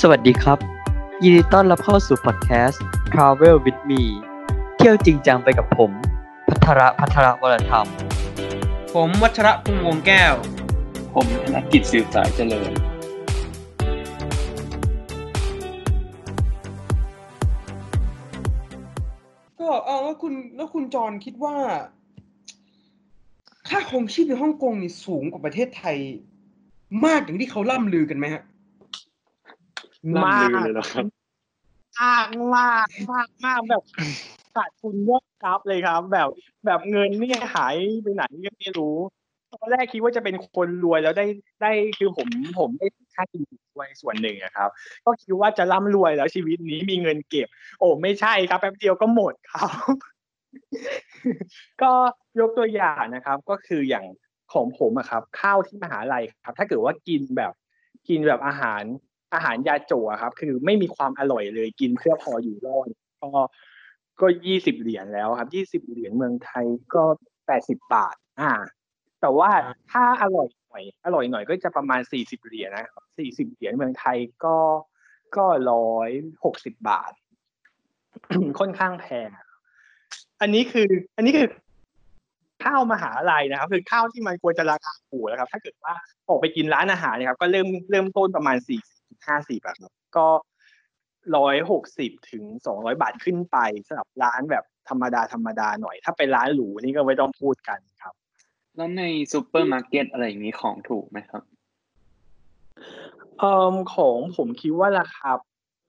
สวัสดีครับ ยินดีต้อนรับเข้าสู่พอดแคสต์ Travel with me เที่ยวจริงจังไปกับผม พัทระพัทระวรธรรม ผมวัชระพุงวงแก้ว ผมธนกิจสื่อสายเจริญ ก็เอาแล้วคุณแล้วคุณจรคิดว่า ค่าครองชีพในฮ่องกงนี่สูงกว่าประเทศไทย มากอย่างที่เขาล่ำลือกันไหมฮะ ล่ำลือเลยเหรอครับมากมากมากมากแบบขาดทุนเยอะครับเลยครับ แบบแบบเงินนี่หายไปไหนก็ไม่รู้ตอนแรกคิดว่าจะเป็นคนรวยแล้วได้ได้คือผมผมได้ค่ากินรวยส่วนหนึ่งอะครับ ก็คิดว่าจะร่ำรวยแล้วชีวิตนี้มีเงินเก็บ โอ้ไม่ใช่ครับแป๊บเดียวก็หมดครับก็ยกตัวอย่างนะครับ ก็คืออย่างของผมอะครับ ข้าวที่มหาลัยครับ ถ้าเกิดว่ากินแบบกินแบบอาหาร อาหารยาโจอะครับ คือไม่มีความอร่อยเลยกินเพื่อพออยู่รอดก็ก็ยี่สิบเหรียญแล้วครับยี่สิบเหรียญเมืองไทยก็แปดสิบบาท อ่า แต่ว่าถ้าอร่อยหน่อย อร่อยหน่อยก็จะประมาณสี่สิบเหรียญนะครับสี่สิบเหรียญเมืองไทยก็ก็ร้อยหกสิบบาท ค่อนข้างแพง อันนี้คือ อันนี้คือข้าวมหาลัยนะครับ คือข้าวที่มันควรจะราคาถูกนะครับ ถ้าเกิดว่าออกไปกินร้านอาหารเนะครับ ก็เริ่มเริ่มต้นประมาณสี่ ห้าสิบครับ ก็ร้อยหกสิบถึงสองร้อยบาทขึ้นไปสำหรับร้านแบบธรรมดาธรรมดาหน่อย ถ้าเป็นร้านหรูนี่ก็ไม่ต้องพูดกันครับ แล้วในซูเปอร์มาร์เก็ตอะไรอย่างนี้ของถูกไหมครับเอ่อของผมคิดว่าราคา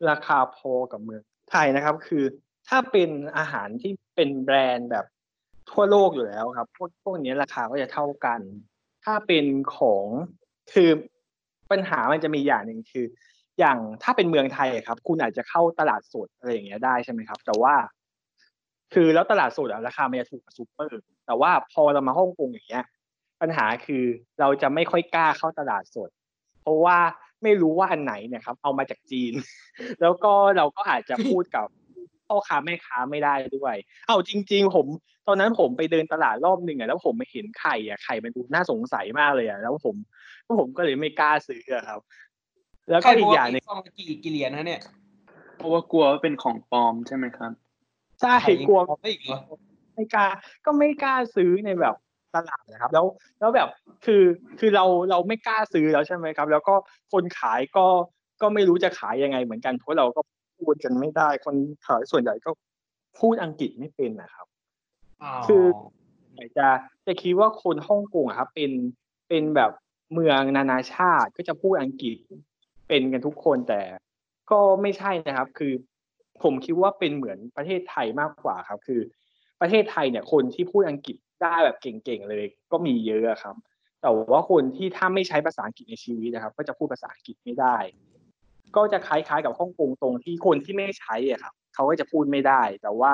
ราคาพอกับเมืองไทยนะครับ คือถ้าเป็นอาหารที่เป็นแบรนด์แบบทั่วโลกอยู่แล้วครับ พวกพวกนี้ราคาก็จะเท่ากัน ถ้าเป็นของคือ ปัญหามันจะมีอย่างหนึ่งคือ อย่างถ้าเป็นเมืองไทยครับ คุณอาจจะเข้าตลาดสดอะไรอย่างเงี้ยได้ใช่ไหมครับ แต่ว่า คือแล้วตลาดสดราคามันจะถูกกว่าซูเปอร์ แต่ว่าพอเรามาฮ่องกงอย่างเงี้ย ปัญหาคือเราจะไม่ค่อยกล้าเข้าตลาดสด เพราะว่าไม่รู้ว่าอันไหนเนี่ยครับ เอามาจากจีน แล้วก็เราก็อาจจะพูดกับพ่อค้าแม่ค้าไม่ได้ด้วย เอาจริง ๆ ผม ตอนนั้นผมไปเดินตลาดรอบหนึ่งอะแล้วผมไปเห็นไข่อะไข่มันดูน่าสงสัยมากเลยอะแล้วผมผมก็เลยไม่กล้าซื้ออะครับ แล้วก็อีกอย่างหนึ่งซองละกี่กี่เหรียญนะเนี่ยเพราะว่ากลัวว่าเป็นของปลอมใช่ไหมครับใช่กลัวไม่อีกเหรอไม่กล้าก็ไม่กล้าซื้อในแบบตลาดนะครับ แล้วแล้วแบบคือคือเราเราไม่กล้าซื้อแล้วใช่ไหมครับ แล้วก็คนขายก็ก็ไม่รู้จะขายยังไงเหมือนกันเพราะเราก็พูดกันไม่ได้คนขายส่วนใหญ่ก็พูดอังกฤษไม่เป็นนะครับ คืออากจะจะคิดว่าคนฮ่องกงอะครับ เป็นเป็นแบบเมืองนานาชาติก็จะพูดอังกฤษเป็นกันทุกคนแต่ก็ไม่ใช่นะครับ คือผมคิดว่าเป็นเหมือนประเทศไทยมากกว่าครับ คือ ประเทศไทยเนี่ย คนที่พูดอังกฤษได้แบบเก่งๆเลย ก็มีเยอะครับ แต่ว่าคนที่ถ้าไม่ใช้ภาษาอังกฤษในชีวิตนะครับ ก็จะพูดภาษาอังกฤษไม่ได้ ก็จะคล้ายๆกับฮ่องกงตรงที่คนที่ไม่ใช้อะครับเขาก็จะพูดไม่ได้ แต่ว่า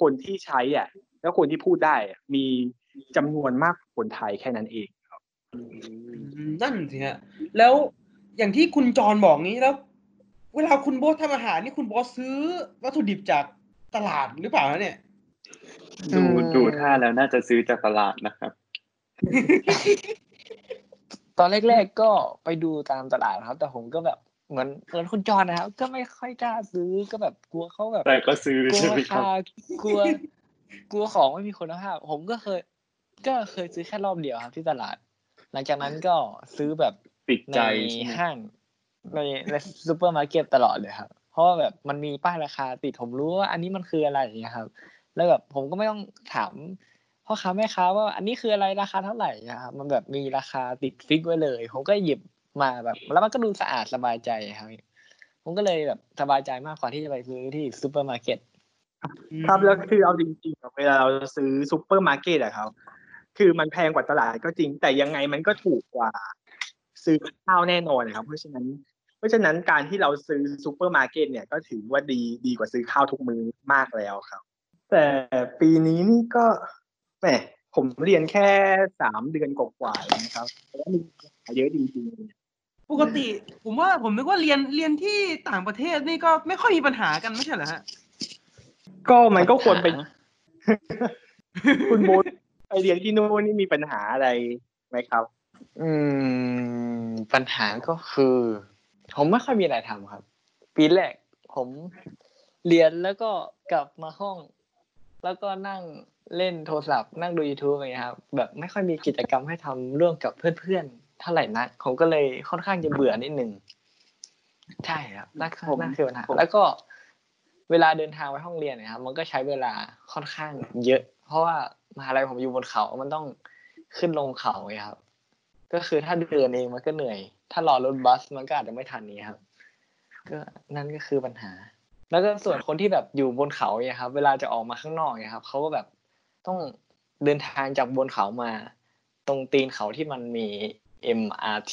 คนที่ใช้อะ แล้วคนที่พูดได้อะมีจำนวนมากกว่าคนไทยแค่นั้นเองครับอืมนั่นสิฮะแล้วอย่างที่คุณจรบอกงี้แล้ว เวลาคุณโบสทำอาหารนี่คุณโบสซื้อวัตถุดิบจากตลาดหรือเปล่านะเนี่ย ดูอืมดูท่าแล้วน่าจะซื้อจากตลาดนะครับ ตอนแรกๆก็ไปดูตามตลาดครับ แต่ผมก็แบบเหมือนเหมือนคุณจอนนะครับ ก็ไม่ค่อยกล้าซื้อก็แบบกลัวเขาแบบแต่ก็ซื้อกลัวใช่ไหมราครับคากลัว กลัวของไม่มีคุณภาพ ผมก็เคย ก็เคยซื้อแค่รอบเดียวครับที่ตลาด หลังจากนั้นก็ซื้อแบบติดในใจใช่ไหมห้างในในซูเปอร์มาร์เก็ตตลอดเลยครับ เพราะว่าแบบมันมีป้ายราคาติดผมรู้ว่าอันนี้มันคืออะไรอย่างเงี้ยครับ แล้วแบบผมก็ไม่ต้องถามพ่อค้าแม่ค้าว่าอันนี้คืออะไรราคาเท่าไหร่นะครับมันแบบมีราคาติด fix ไว้เลย ผมก็หยิบมาแบบ แล้วมันก็ดูสะอาดสบายใจครับผมก็เลยแบบสบายใจมากกว่าที่จะไปซื้อที่ซูเปอร์มาร์เก็ต ครับแล้วคือเอาจริงๆอะเวลาเราซื้อซูเปอร์มาร์เก็ตอะครับ คือมันแพงกว่าตลาดก็จริง แต่ยังไงมันก็ถูกกว่า ซื้อข้าวแน่นอนนะครับ เพราะฉะนั้น เพราะฉะนั้นการที่เราซื้อซูเปอร์มาร์เก็ตเนี่ยก็ถือว่าดีดีกว่าซื้อข้าวทุกมื้อมากแล้วครับ แต่ปีนี้นี่ก็แหมผมเรียนแค่สามเดือนกว่าๆเองนะครับแต่ว่ามีปัญหาเยอะจริงๆปกติ ผมว่าผมนึกว่าเรียนเรียนที่ต่างประเทศนี่ก็ไม่ค่อยมีปัญหากันไม่ใช่เหรอฮะ ก็มันก็ควรเป็นคุณโบ๊ทไปเรียนที่นู่นนี่มีปัญหาอะไรไหมครับ อืม ปัญหาก็คือ ผมไม่ค่อยมีอะไรทำครับ ปีแรกผมเรียนแล้วก็กลับมาห้อง แล้วก็นั่งเล่นโทรศัพท์นั่งดู YouTube อะไรเงี้ยครับ แบบไม่ค่อยมีกิจกรรมให้ทำร่วมกับเพื่อนๆเท่าไหร่นักผมก็เลยค่อนข้างจะเบื่อนิดนึง ใช่ครับนั่นคือผมนั่นคือปัญหาผมแล้วก็ เวลาเดินทางไปห้องเรียนเนะครับ มันก็ใช้เวลาค่อนข้างเยอะ เพราะว่ามหาลัยผมอยู่บนเขา มันต้องขึ้นลงเขาไงครับ ก็คือถ้าเดินเองมันก็เหนื่อย ถ้ารอรถบัสมันก็อาจจะไม่ทันนี้ครับ ก็นั่นก็คือปัญหา แล้วก็ส่วนคนที่แบบอยู่บนเขาเนี่ยครับ เวลาจะออกมาข้างนอกเนี่ยครับเขาก็แบบต้องเดินทางจากบนเขามา ตรงตีนเขาที่มันมี MRT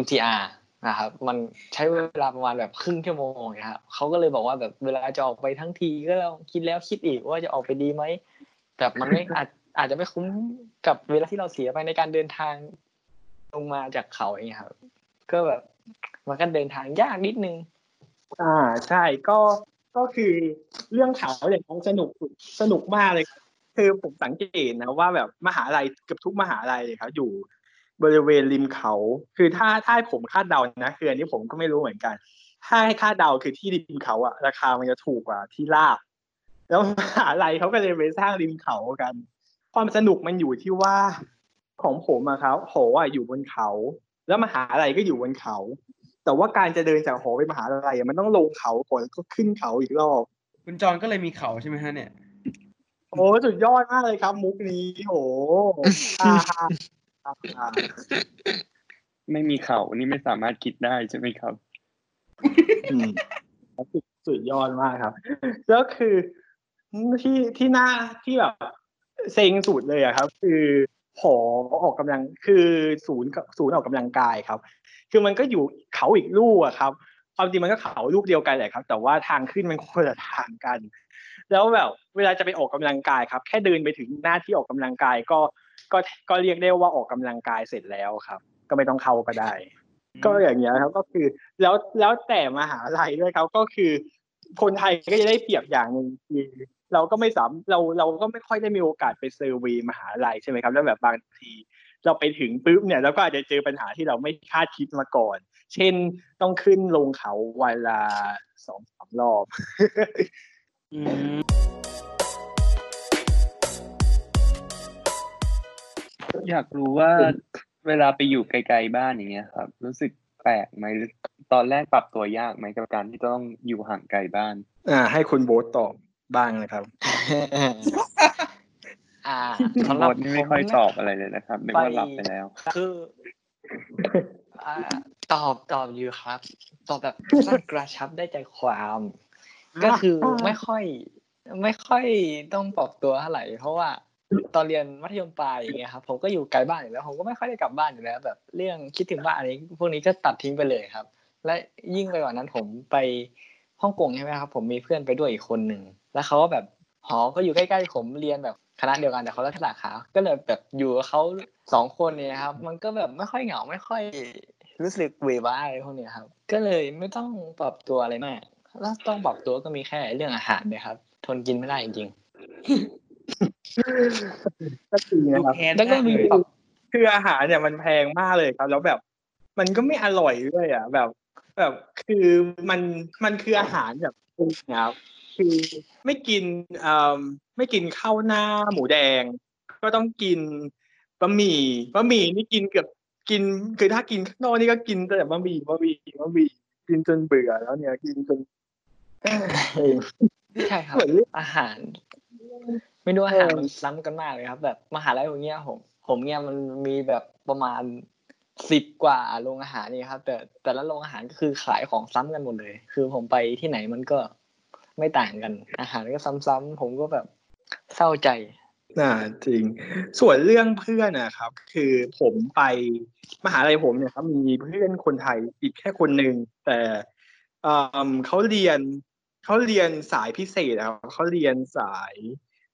MTR นะครับมันใช้เวลาประมาณแบบครึ่งชั่วโมงนะครับเขาก็เลยบอกว่าแบบเวลาจะออกไปทั้งทีก็ลองคิดแล้วคิดอีกว่าจะออกไปดีไหมแบบมันไม่อาจอาจจะไม่คุ้มกับเวลาที่เราเสียไปในการเดินทางลงมาจากเขาเองครับ ก็แบบมันก็เดินทางยากนิดนึง อ่าใช่ก็ก็คือเรื่องเขาอย่างนั้นสนุกสนุกมากเลยครับคือผมสังเกตนะว่าแบบมหาลัยเกือบทุกมหาลัยเลยครับอยู่ บริเวณริมเขา คือถ้าถ้าให้ผมคาดเดานะคืออันนี้ผมก็ไม่รู้เหมือนกัน ถ้าให้คาดเดาคือที่ริมเขาอะราคามันจะถูกกว่าที่ราบ แล้วมหาลัยเขาก็เลยไปสร้างริมเขากัน ความสนุกมันอยู่ที่ว่าของผมอะครับหออะอยู่บนเขา แล้วมหาลัยก็อยู่บนเขา แต่ว่าการจะเดินจากหอไปมหาลัยอะมันต้องลงเขาก่อนแล้วก็ขึ้นเขาอีกรอบคุณจอนก็เลยมีเขาใช่ไหมฮะเนี่ยโอ้สุดยอดมากเลยครับ มุกนี้โอ้อ่าอ่า ไม่มีเขานี่ไม่สามารถคิดได้ใช่ไหมครับสุดยอดมากครับ แล้วคือที่ที่หน้าที่แบบเซ็งสุดเลยอะครับ คือหอออกกำลังคือศูนย์ศูนย์ออกกำลังกายครับ คือมันก็อยู่เขาอีกลูกอะครับความจริงมันก็เขาลูกเดียวกันแหละครับ แต่ว่าทางขึ้นมันคนละทางกัน แล้วแบบเวลาจะไปออกกำลังกายครับ แค่เดินไปถึงหน้าที่ออกกำลังกายก็ ก็ก็เรียกได้ว่าออกกำลังกายเสร็จแล้วครับ ก็ไม่ต้องเข้าก็ได้ ก็อย่างเงี้ยครับก็คือแล้วแล้วแต่มหาลัยด้วยครับก็คือ คนไทยก็จะได้เปรียบอย่างหนึ่งคือเราก็ไม่สามเราเราก็ไม่ค่อยได้มีโอกาสไปเซอร์เวย์มหาลัยใช่ไหมครับ แล้วแบบบางที เราไปถึงปุ๊บเนี่ยเราก็อาจจะเจอปัญหาที่เราไม่คาดคิดมาก่อน เช่นต้องขึ้นลงเขาวันละสองสามรอบ อืม อยากรู้ว่าเวลาไปอยู่ไกลๆบ้านอย่างเงี้ยครับ รู้สึกแปลกไหมหรือตอนแรกปรับตัวยากไหมกับการที่ต้องอยู่ห่างไกลบ้าน อ่า ให้คุณโบ๊ทตอบบ้างนะครับ อ่าคุณสำหโบรับทนี่ไม่ค่อยตอบอะไรเลยนะครับนึกว่าหลับไปแล้ว คืออ่าตอบตอบอยู่ครับ ตอบแบบสั้นกระชับได้ใจความ ก็คือไม่ค่อย ไม่ค่อยต้องปรับตัวเท่าไหร่เพราะว่า ตอนเรียนมัธยมปลายอย่างเงี้ยครับผมก็อยู่ไกลบ้านอยู่แล้วผมก็ไม่ค่อยได้กลับบ้านอยู่แล้ว แบบเรื่องคิดถึงบ้านอะไรพวกนี้ก็ตัดทิ้งไปเลยครับ และยิ่งไปกว่านั้นผมไปฮ่องกงใช่ไหมครับ ผมมีเพื่อนไปด้วยอีกคนหนึ่งแล้วเขาก็แบบหอก็อยู่ใกล้ๆผมเรียนแบบคณะเดียวกันแต่เขาเลือกสาขา ก็เลยแบบอยู่กับเขาสองคนเนี่ยครับ มันก็แบบไม่ค่อยเหงาไม่ค่อยรู้สึกเวบ้าอะไรพวกนี้ครับ ก็เลยไม่ต้องปรับตัวอะไรมากแล้วต้องปรับตัวก็มีแค่เรื่องอาหารเนี่ยครับ ทนกินไม่ได้จริง ก็จริงดูนะครับแค้นๆแล้วก็มีากเลยปรับคืออาหารเนี่ยมันแพงมากเลยครับ แล้วแบบ มันก็ไม่อร่อยด้วยอะ แบบ แบบคือมันมันคืออาหารแบบนะครับคือไม่กินเอ่อไม่กินข้าวหน้าหมูแดง ก็ต้องกินบะหมี่บะหมี่นี่กินเกือบกินคือถ้ากินข้างนอกนี่ก็กินแต่บะหมี่บะหมี่บะหมี่กินจนเบื่อแล้วเนี่ยกินจนเออใช่ครับเหมือนเรื่องอาหาร ไม่รู้อาหารมันซ้ำกันมากเลยครับ แบบมหาลัยผมเนี้ยผม ผมเนี้ยมันมีแบบประมาณสิบกว่าโรงอาหารนี่ครับ แต่แต่ละโรงอาหารก็คือขายของซ้ำกันหมดเลย คือผมไปที่ไหนมันก็ไม่ต่างกัน อาหารก็ซ้ำๆผมก็แบบเศร้าใจอ่าจริง ส่วนเรื่องเพื่อนนะครับ คือผมไปมหาลัยผมเนี่ยครับมีเพื่อนคนไทยอีกแค่คนหนึ่งแต่เออเขาเรียนเขาเรียนสายพิเศษครับเขาเรียนสาย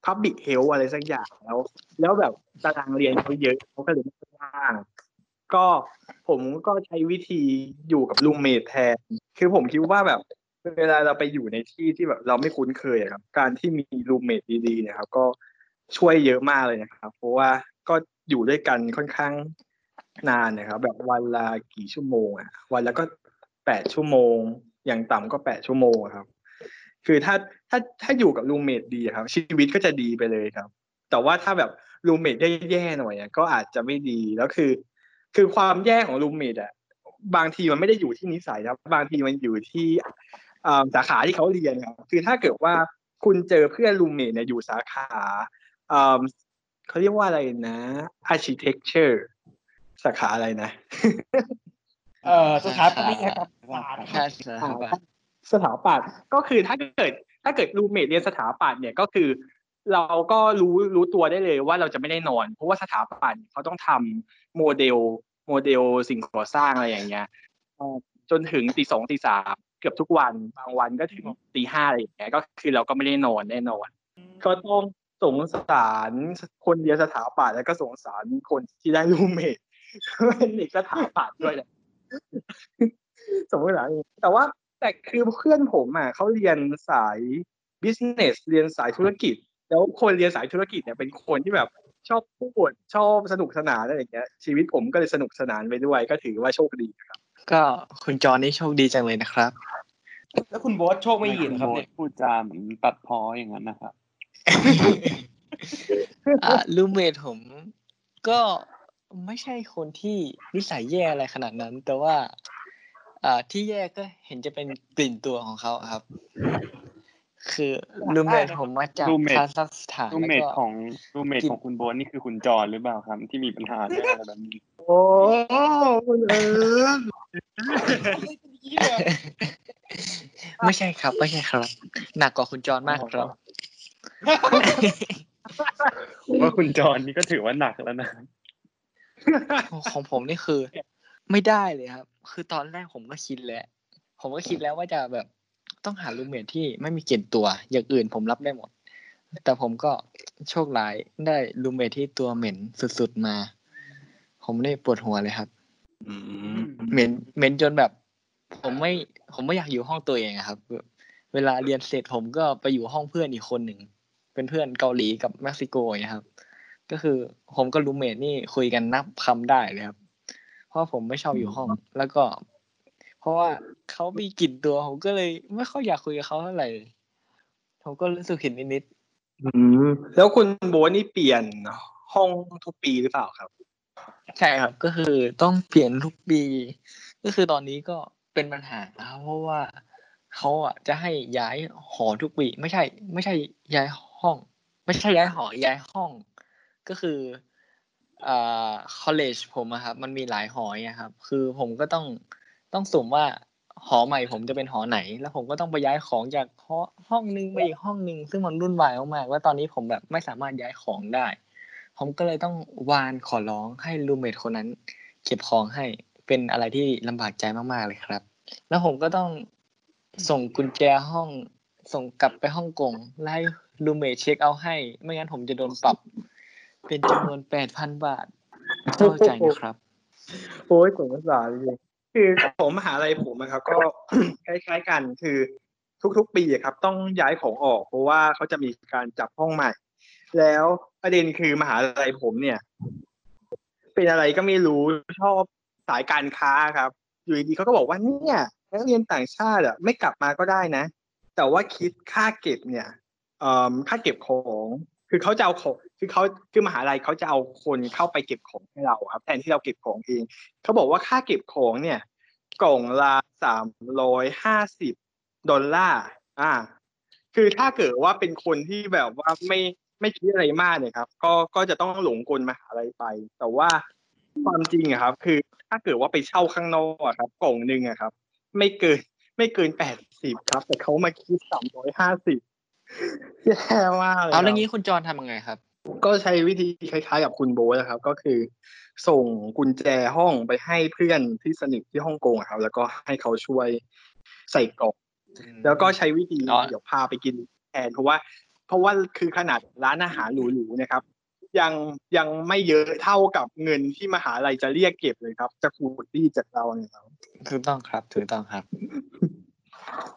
Public Health อะไรสักอย่างแล้ว แล้วแบบตารางเรียนเขาเยอะเขาก็เลยไม่ว่างก็ผมก็ใช้วิธีอยู่กับรูมเมทแทน คือผมคิดว่าแบบ เวลาเราไปอยู่ในที่ที่แบบเราไม่คุ้นเคยครับ การที่มีรูมเมทดีๆเนี่ยครับ ก็ช่วยเยอะมากเลยนะครับ เพราะว่าก็อยู่ด้วยกันค่อนข้างนานนะครับ แบบวันละกี่ชั่วโมงอะวันละก็แปดชั่วโมง อย่างต่ำก็แปดชั่วโมงครับ คือถ้าถ้าถ้าอยู่กับ roommate ดีครับ ชีวิตก็จะดีไปเลยครับ แต่ว่าถ้าแบบ roommate แย่ๆหน่อยอะก็อาจจะไม่ดีแล้วคือ คือความแย่ของ roommate อะบางทีมันไม่ได้อยู่ที่นิสัยครับ บางทีมันอยู่ที่อ่าสาขาที่เขาเรียนครับ คือถ้าเกิดว่าคุณเจอเพื่อน roommate เนี่ยอยู่สาขาอ่าเขาเรียกว่าอะไรนะ architecture สาขาอะไรนะ เอ่อสถาปัตยกรรมศาสตร์ใช่ สถาปัตย์ก็คือถ้าเกิด ถ้าเกิดรูเมทเรียนสถาปัตย์เนี่ยก็คือ เราก็รู้รู้ตัวได้เลยว่าเราจะไม่ได้นอน เพราะว่าสถาปัตย์เขาต้องทำโมเดล โมเดลสิ่งก่อสร้างอะไรอย่างเงี้ยจนถึงตีสองตีสามเกือบทุกวันบางวันก็ถึงตีห้าอะไรอย่างเงี้ยก็คือเราก็ไม่ได้นอนแน่นอนก็ต้องสงสารคนเรียนสถาปัตย์แล้วก็สงสารคนที่ได้รูเมทเป็นเด็กสถาปัตย์ด้วยแหละสมมตินะแต่ว่า แต่คือเพื่อนผมอะเขาเรียนสาย business เรียนสายธุรกิจ แล้วคนเรียนสายธุรกิจเนี่ยเป็นคนที่แบบชอบพูดชอบสนุกสนานอะไรอย่างเงี้ย ชีวิตผมก็เลยสนุกสนานไปด้วย ก็ถือว่าโชคดีครับ ก็คุณจอนี่โชคดีจังเลยนะครับ แล้วคุณโบทโชคไม่ดีเหรอครับเนี่ยพูดจาเหมือนตัดพ้ออย่างนั้นนะครับอ่า roommate ผมก็ไม่ใช่คนที่นิสัยแย่อะไรขนาดนั้น แต่ว่า อ่าที่แย่ก็เห็นจะเป็นกลิ่นตัวของเขาครับ คือลูเมทผมมาจาก roommate คาซัคสถานรูมแล้วเมทก็ ของ roommate กิน ของคุณโบนนี่คือคุณจรหรือเปล่าครับ ที่มีปัญหาเรื่องอะไรแบบนี้โอ้คุณเอิญไม่ใช่ครับ ไม่ใช่ครับ หนักกว่าคุณจรมากครับผมว่าคุณจรนี่ก็ถือว่าหนักแล้วนะ ของผมนี่คือ ไม่ได้เลยครับ คือตอนแรกผมก็คิดแล้ว ผมก็คิดแล้วว่าจะแบบต้องหารูมเมทที่ไม่มีกลิ่นตัว อย่างอื่นผมรับได้หมด แต่ผมก็โชคร้ายได้รูมเมทที่ตัวเหม็นสุดๆมา ผมนี่ปวดหัวเลยครับอืมเหม็นเหม็นจนแบบ ผมไม่ ผมไม่อยากอยู่ห้องตัวเองอะครับแบบเวลาเรียนเสร็จผมก็ไปอยู่ห้องเพื่อนอีกคนหนึ่ง เป็นเพื่อนเกาหลีกับเม็กซิโกอย่างเงี้ยครับ ก็คือผมกับรูมเมทนี่คุยกันนับคำได้เลยครับ เพราะผมไม่ชอบอยู่ห้อง แล้วก็ เพราะว่าเขามีกลิ่นตัวผมก็เลยไม่ค่อยอยากคุยกับเขาเท่าไหร่ผมก็รู้สึกผิดนิดอืมแล้วคุณโบทนี่เปลี่ยนห้องทุกปีหรือเปล่าครับๆใช่ครับก็คือต้องเปลี่ยนทุกปี ก็คือตอนนี้ก็เป็นปัญหาครับเพราะว่าเขาอะจะให้ย้ายหอทุกปี ไม่ใช่ ไม่ใช่ย้ายห้อง ไม่ใช่ย้ายหอย้ายห้อง ก็คือ อ่า college ผมอะครับ มันมีหลายหอยอะครับ คือผมก็ต้องต้องสุ่มว่าหอใหม่ผมจะเป็นหอไหน แล้วผมก็ต้องไปย้ายของจากหอห้องนึงไปอีกห้องนึง ซึ่งมันรุ่นวายมากๆว่าตอนนี้ผมแบบไม่สามารถย้ายของได้ ผมก็เลยต้องวานขอร้องให้รูเมทคนนั้น เก็บของให้เป็นอะไรที่ลำบากใจมากๆเลยครับ แล้วผมก็ต้องส่งกุญแจห้องส่งกลับไปฮ่องกงไล่รูเมทเช็คเอาท์ให้ ไม่งั้นผมจะโดนปรับ เป็นจำนวนแปดพันบาทเข้าใจนะครับ โอ้ยสงสารเลยคือผมมหาลัยผมอะครับ ก็คล้ายๆกันคือทุกๆ ปีอะครับ ต้องย้ายของออก เพราะว่าเขาจะมีการจับห้องใหม่ แล้วประเด็นคือมหาลัยผมเนี่ย เป็นอะไรก็ไม่รู้ชอบสายการค้าครับ อยู่ดีๆเขาก็บอกว่าเนี่ยนักเรียนต่างชาติอะไม่กลับมาก็ได้นะ แต่ว่าคิดค่าเก็บเนี่ยเอ่อค่าเก็บของ คือเขาจะเอาของ คือเขาคือมหาลัยเขาจะเอาคนเข้าไปเก็บของให้เราครับแทนที่เราเก็บของเองเขาบอกว่าค่าเก็บของเนี่ย กล่องละสามร้อยห้าสิบดอลลาร์อ่า คือถ้าเกิดว่าเป็นคนที่แบบว่าไม่ไม่คิดอะไรมากเนี่ยครับ ก็ก็จะต้องหลงกลมหาลัยไป แต่ว่าความจริงอะครับ คือถ้าเกิดว่าไปเช่าข้างนอกอะครับ กล่องหนึ่งอะครับ ไม่เกินไม่เกินแปดสิบครับ แต่เขามาคิดสามร้อยห้าสิบแย่มากเลยเอาคแล้รัวบงี้คุณจรทำยังไงครับ ก็ใช้วิธีคล้ายๆ กับคุณโบทนะครับ ก็คือ ส่งกุญแจห้องไปให้เพื่อนที่สนิทที่ฮ่องกงอะครับ แล้วก็ให้เขาช่วยใส่กล่องแล้วก็ใช้วิธีอ๋อเดี๋ยวพาไปกินแทนเพราะว่า เพราะว่าคือขนาดร้านอาหารหรูๆนะครับ ยังยังไม่เยอะเท่ากับเงินที่มหาลัยจะเรียกเก็บเลยครับ จะขูดรีดจากเราเนี่ยครับถูกต้องครับถูกต้องครับ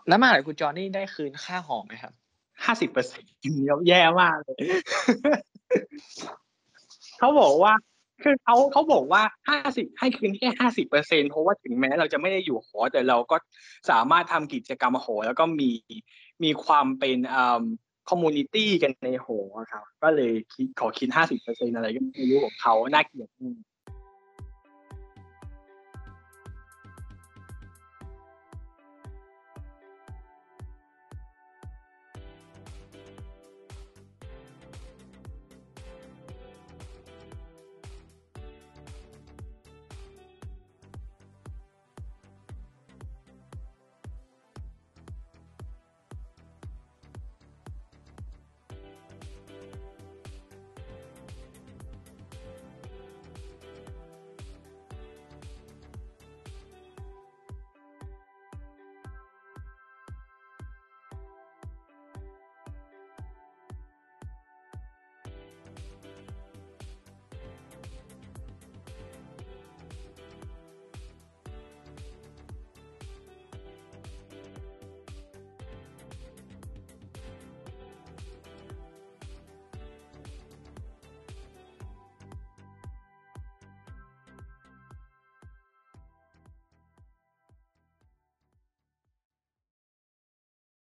แล้วมหาลัยคุณจรนี่ได้คืนค่าหอไหมครับห้าสิบเปอร์เซ็นต์แย่มากเลย เขาบอกว่าคือเขาเขาบอกว่าห้าสิบให้คืนแค่ห้าสิบเปอร์เซ็นเพราะว่าถึงแม้เราจะไม่ได้อยู่หอ แต่เราก็สามารถทำกิจกรรมหอ แล้วก็มีมีความเป็นอ่า community กันในหอครับ ก็เลยคิดขอคิดห้าสิบเปอร์เซ็นอะไรก็ไม่รู้ของเขาน่าเกลียดมาก